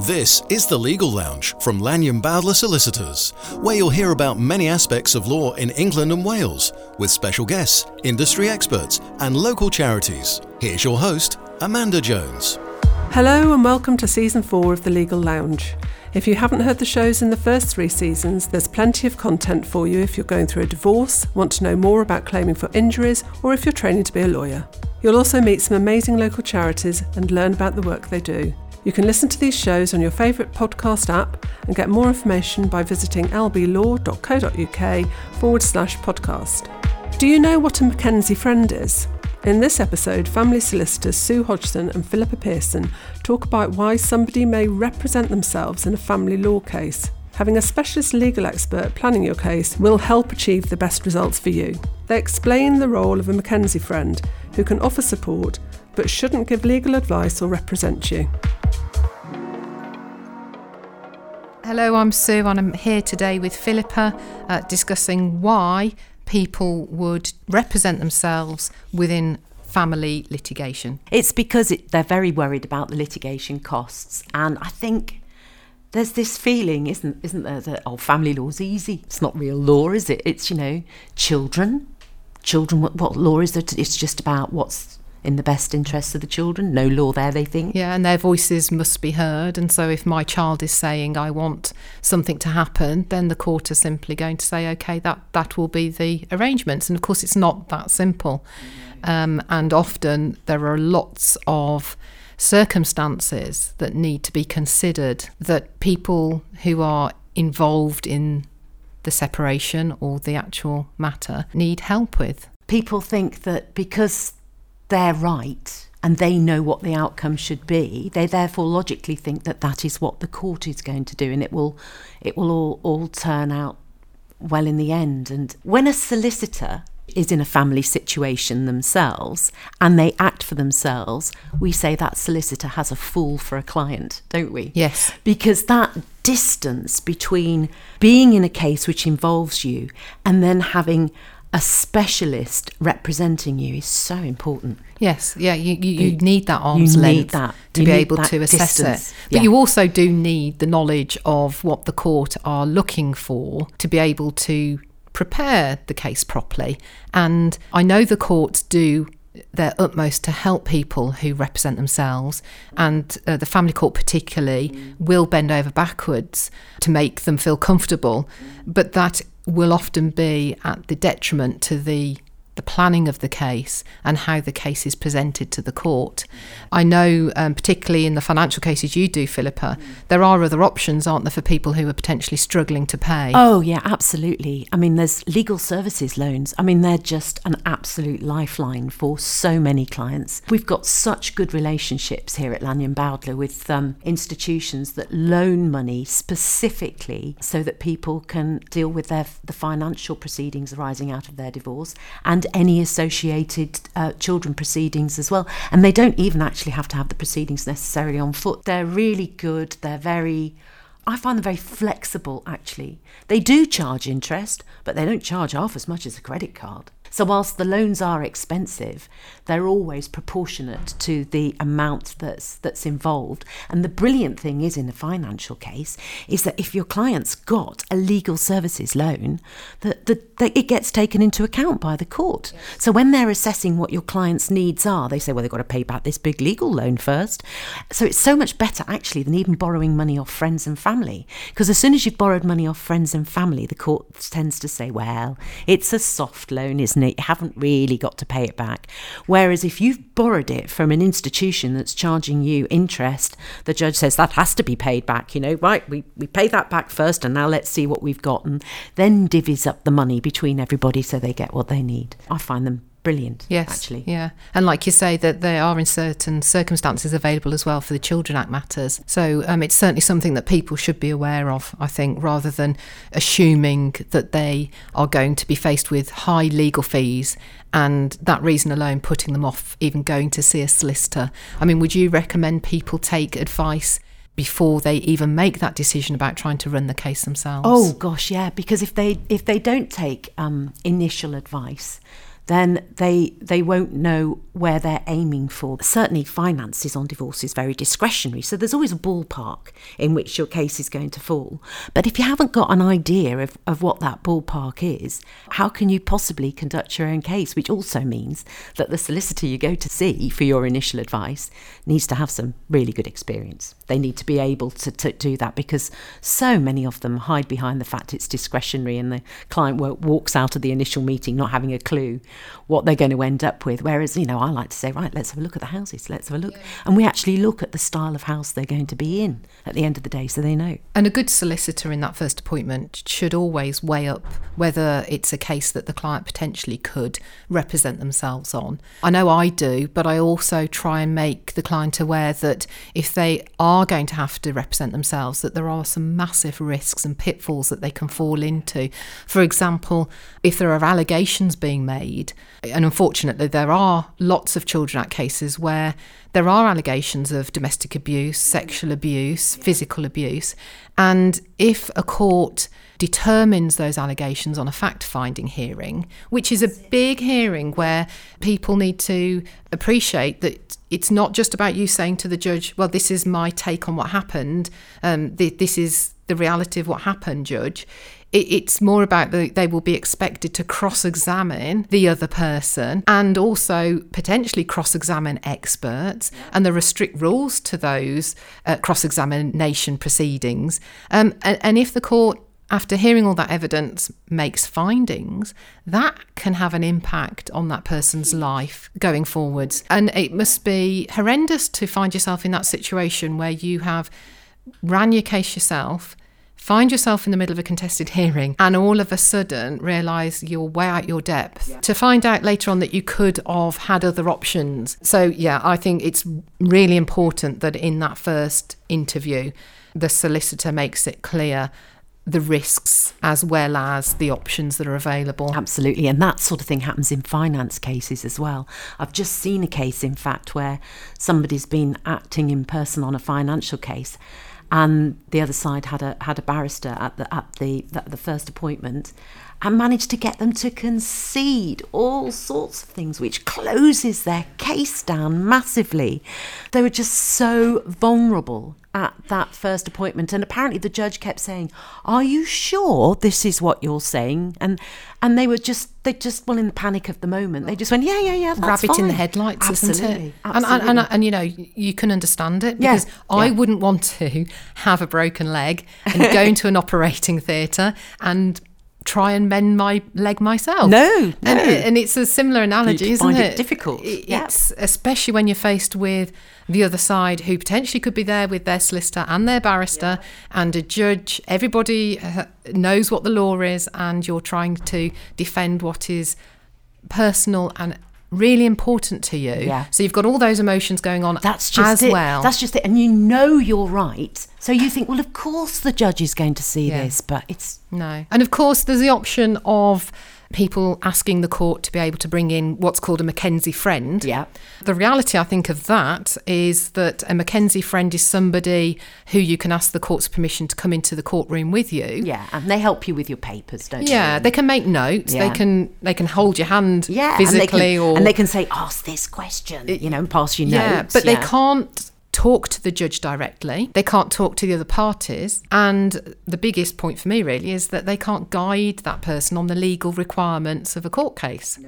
This is the Legal Lounge from Lanyon Bowdler Solicitors, where you'll hear about many aspects of law in England and Wales, with special guests, industry experts, and local charities. Here's your host, Amanda Jones. Hello, and welcome to season four of the Legal Lounge. If you haven't heard the shows in the first three seasons, there's plenty of content for you if you're going through a divorce, want to know more about claiming for injuries, or if you're training to be a lawyer. You'll also meet some amazing local charities and learn about the work they do. You can listen to these shows on your favourite podcast app and get more information by visiting lblaw.co.uk forward slash podcast. Do you know what a McKenzie friend is? In this episode, family solicitors Sue Hodgson and Philippa Pearson talk about why somebody may represent themselves in a family law case. Having a specialist legal expert planning your case will help achieve the best results for you. They explain the role of a McKenzie friend who can offer support but shouldn't give legal advice or represent you. Hello, I'm Sue, and I'm here today with Philippa uh, discussing why people would represent themselves within family litigation. It's because it, they're very worried about the litigation costs, and I think there's this feeling, isn't isn't there, that oh, family law's easy. It's not real law, is it? It's you know, children, children. What, what law is it? It's just about what's in the best interests of the children. No law there, they think. Yeah, and their voices must be heard. And so, if my child is saying, I want something to happen, then the court are simply going to say, okay, that, that will be the arrangements. And of course, it's not that simple. Um, and often there are lots of circumstances that need to be considered that people who are involved in the separation or the actual matter need help with. People think that because they're right and they know what the outcome should be, they therefore logically think that that is what the court is going to do, and it will, it will all, all turn out well in the end. And when a solicitor is in a family situation themselves and they act for themselves, we say that solicitor has a fool for a client, don't we? Yes. Because that distance between being in a case which involves you and then having a specialist representing you is so important. Yes, yeah, you, you, you need that arm's you length that. to You be able to assess distance. it. But Yeah. you also do need the knowledge of what the court are looking for to be able to prepare the case properly. And I know the courts do their utmost to help people who represent themselves, and uh, the family court particularly will bend over backwards to make them feel comfortable, but that will often be at the detriment to the planning of the case and how the case is presented to the court. I know, um, particularly in the financial cases you do, Philippa, there are other options, aren't there, for people who are potentially struggling to pay? Oh, yeah, absolutely. I mean, there's legal services loans. I mean, they're just an absolute lifeline for so many clients. We've got such good relationships here at Lanyon Bowdler with um, institutions that loan money specifically so that people can deal with their the financial proceedings arising out of their divorce and any associated uh, children proceedings as well. And they don't even actually have to have the proceedings necessarily on foot. They're really good. They're very I find them very flexible, actually. They do charge interest, but they don't charge half as much as a credit card. So, whilst the loans are expensive, they're always proportionate to the amount that's, that's involved. And the brilliant thing is in a financial case is that if your client's got a legal services loan, that, that, that it gets taken into account by the court. So, when they're assessing what your client's needs are, they say, well, they've got to pay back this big legal loan first. So, it's so much better actually than even borrowing money off friends and family. Because as soon as you've borrowed money off friends and family, the court tends to say, well, it's a soft loan, isn't it? You haven't really got to pay it back. Whereas if you've borrowed it from an institution that's charging you interest, the judge says that has to be paid back. You know, right, we, we pay that back first and now let's see what we've got. And then divvies up the money between everybody so they get what they need. I find them brilliant, Yes, actually. yeah, and like you say, that they are in certain circumstances available as well for the Children Act matters. So um, it's certainly something that people should be aware of. I think, rather than assuming that they are going to be faced with high legal fees and that reason alone putting them off even going to see a solicitor. I mean, would you recommend people take advice? Before they even make that decision about trying to run the case themselves. Oh gosh, yeah. Because if they if they don't take um, initial advice, then they they won't know where they're aiming for. Certainly, finances on divorce is very discretionary, so there's always a ballpark in which your case is going to fall. But if you haven't got an idea of, of what that ballpark is, how can you possibly conduct your own case? Which also means that the solicitor you go to see for your initial advice needs to have some really good experience. They need to be able to, to do that because so many of them hide behind the fact it's discretionary and the client walks out of the initial meeting not having a clue what they're going to end up with. Whereas, you know, I like to say, right, let's have a look at the houses, let's have a look. Yeah. And we actually look at the style of house they're going to be in at the end of the day so they know. And a good solicitor in that first appointment should always weigh up whether it's a case that the client potentially could represent themselves on. I know I do, but I also try and make the client aware that if they are going to have to represent themselves, that there are some massive risks and pitfalls that they can fall into. For example, if there are allegations being made, and unfortunately, there are lots of Children Act cases where there are allegations of domestic abuse, sexual abuse, physical abuse, and if a court determines those allegations on a fact finding hearing, which is a big hearing where people need to appreciate that it's not just about you saying to the judge, well, this is my take on what happened, um, th- this is the reality of what happened, judge it's more about the, they will be expected to cross examine the other person and also potentially cross examine experts. And there are strict rules to those uh, cross examination proceedings. Um, and, and if the court after hearing all that evidence makes findings that can have an impact on that person's life going forwards and it must be horrendous to find yourself in that situation where you have ran your case yourself find yourself in the middle of a contested hearing and all of a sudden realize you're way out your depth yeah. to find out later on that you could have had other options so yeah i think it's really important that in that first interview the solicitor makes it clear the risks as well as the options that are available. Absolutely. And that sort of thing happens in finance cases as well. I've just seen a case, in fact, where somebody's been acting in person on a financial case and the other side had a had a barrister at the at the the, the first appointment and managed to get them to concede all sorts of things, which closes their case down massively. They were just so vulnerable at that first appointment and apparently the judge kept saying are you sure this is what you're saying and and they were just they just well in the panic of the moment they just went yeah yeah yeah rabbit fine. in the headlights absolutely, isn't it absolutely. And, and, and, and you know you can understand it because yeah, I yeah. wouldn't want to have a broken leg and go into an operating theatre and try and mend my leg myself. No, no. And, and it's a similar analogy, you isn't find it? it difficult. It's especially when you're faced with the other side who potentially could be there with their solicitor and their barrister yeah. and a judge. Everybody uh, knows what the law is, and you're trying to defend what is personal and really important to you. Yeah. So you've got all those emotions going on That's just as it. well. That's just it. And you know you're right. So you think, well, of course the judge is going to see yeah. this, but it's. No. And of course, there's the option of people asking the court to be able to bring in what's called a McKenzie friend. Yeah. The reality, I think, of that is that a McKenzie friend is somebody who you can ask the court's permission to come into the courtroom with you. Yeah, and they help you with your papers, don't yeah, they? Yeah, they can make notes. Yeah. They can they can hold your hand yeah, physically, and they can, or and they can say, "Ask this question," you know, and pass you yeah, notes. But yeah. they can't talk to the judge directly. They can't talk to the other parties. And the biggest point for me, really, is that they can't guide that person on the legal requirements of a court case.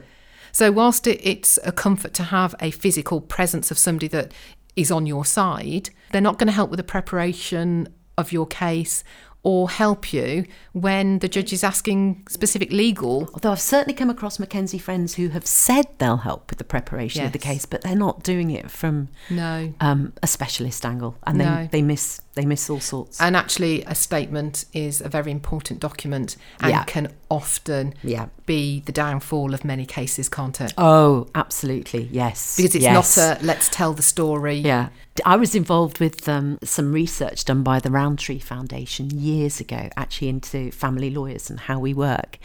So, whilst it, it's a comfort to have a physical presence of somebody that is on your side, they're not going to help with the preparation of your case or help you when the judge is asking specific legal. Although I've certainly come across McKenzie friends who have said they'll help with the preparation yes. of the case, but they're not doing it from no um, a specialist angle, and no. they they miss they miss all sorts. And actually, a statement is a very important document and yeah. can often yeah. be the downfall of many cases, can't it? Oh, absolutely, yes. Because it's yes. not a let's tell the story. Yeah. I was involved with um, some research done by the Rowntree Foundation years ago, actually into family lawyers and how we work.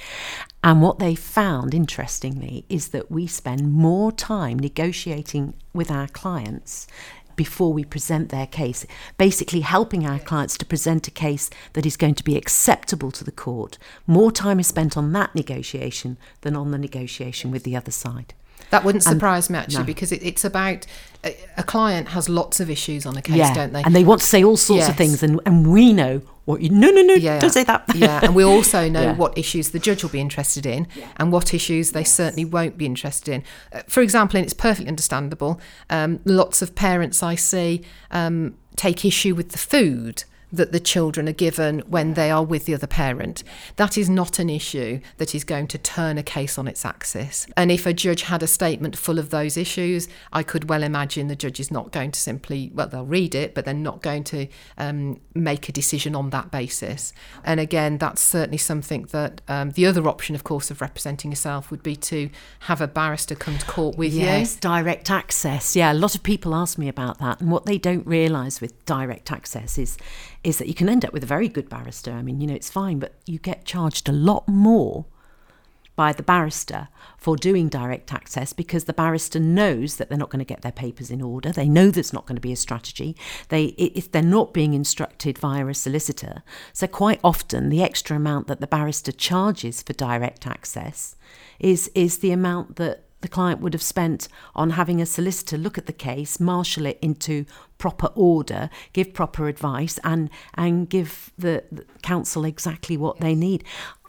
And what they found, interestingly, is that we spend more time negotiating with our clients before we present their case, basically helping our clients to present a case that is going to be acceptable to the court. More time is spent on that negotiation than on the negotiation with the other side. That wouldn't surprise and, me actually, no. because it, it's about a, a, client has lots of issues on a case, yeah. don't they? And they want to say all sorts yes. of things, and, and we know what you. No, no, no, yeah. don't say that. yeah, and we also know yeah. what issues the judge will be interested in, yeah. and what issues they yes. certainly won't be interested in. Uh, for example, and it's perfectly understandable. Um, lots of parents I see um, take issue with the food that the children are given when they are with the other parent. That is not an issue that is going to turn a case on its axis. And if a judge had a statement full of those issues, I could well imagine the judge is not going to simply, well, they'll read it, but they're not going to um, make a decision on that basis. And again, that's certainly something that um, the other option, of course, of representing yourself would be to have a barrister come to court with yes, you. Yes, direct access. Yeah, a lot of people ask me about that. And what they don't realise with direct access is is that you can end up with a very good barrister. I mean, you know, it's fine, but you get charged a lot more by the barrister for doing direct access because the barrister knows that they're not going to get their papers in order. They know there's not going to be a strategy. They if they're not being instructed via a solicitor. So quite often the extra amount that the barrister charges for direct access is is the amount that the client would have spent on having a solicitor look at the case, marshal it into proper order, give proper advice, and and give the, the counsel exactly what yes. they need.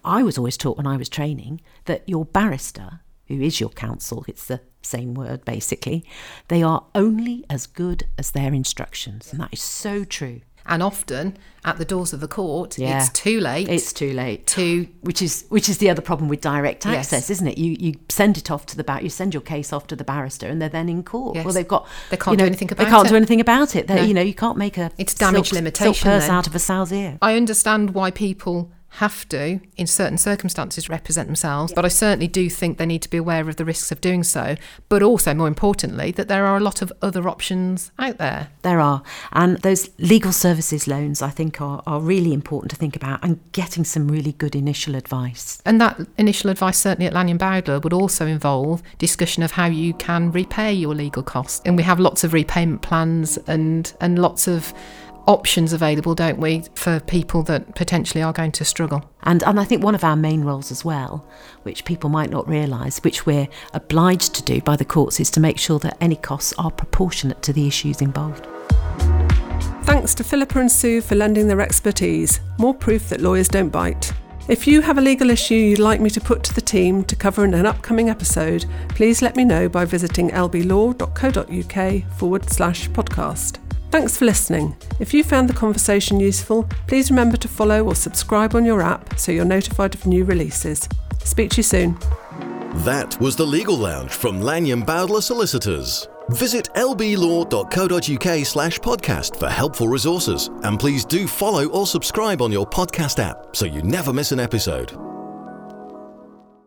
I was always taught when I was training that your barrister, who is your counsel, it's the same word basically, they are only as good as their instructions, and that is so true. And often at the doors of the court, yeah. it's too late. It's too late. To which is which is the other problem with direct access, yes. isn't it? You you send it off to the bar, you send your case off to the barrister, and they're then in court. Yes. Well, they've got they can't you know, do anything about it. They can't it. do anything about it. No. You know, you can't make a it's damage silk, limitation silk purse out of a sow's ear. I understand why people have to, in certain circumstances, represent themselves. But I certainly do think they need to be aware of the risks of doing so. But also, more importantly, that there are a lot of other options out there. There are. And those legal services loans, I think, are, are really important to think about and getting some really good initial advice. And that initial advice, certainly at Lanyon Bowdler, would also involve discussion of how you can repay your legal costs. And we have lots of repayment plans and, and lots of options available, don't we, for people that potentially are going to struggle. And, and I think one of our main roles as well, which people might not realise, which we're obliged to do by the courts, is to make sure that any costs are proportionate to the issues involved. Thanks to Philippa and Sue for lending their expertise. More proof that lawyers don't bite. If you have a legal issue you'd like me to put to the team to cover in an upcoming episode, please let me know by visiting lblaw.co.uk forward slash podcast. Thanks for listening. If you found the conversation useful, please remember to follow or subscribe on your app so you're notified of new releases. Speak to you soon. That was the Legal Lounge from Lanyon Bowdler Solicitors. Visit lblaw.co.uk slash podcast for helpful resources, and please do follow or subscribe on your podcast app so you never miss an episode.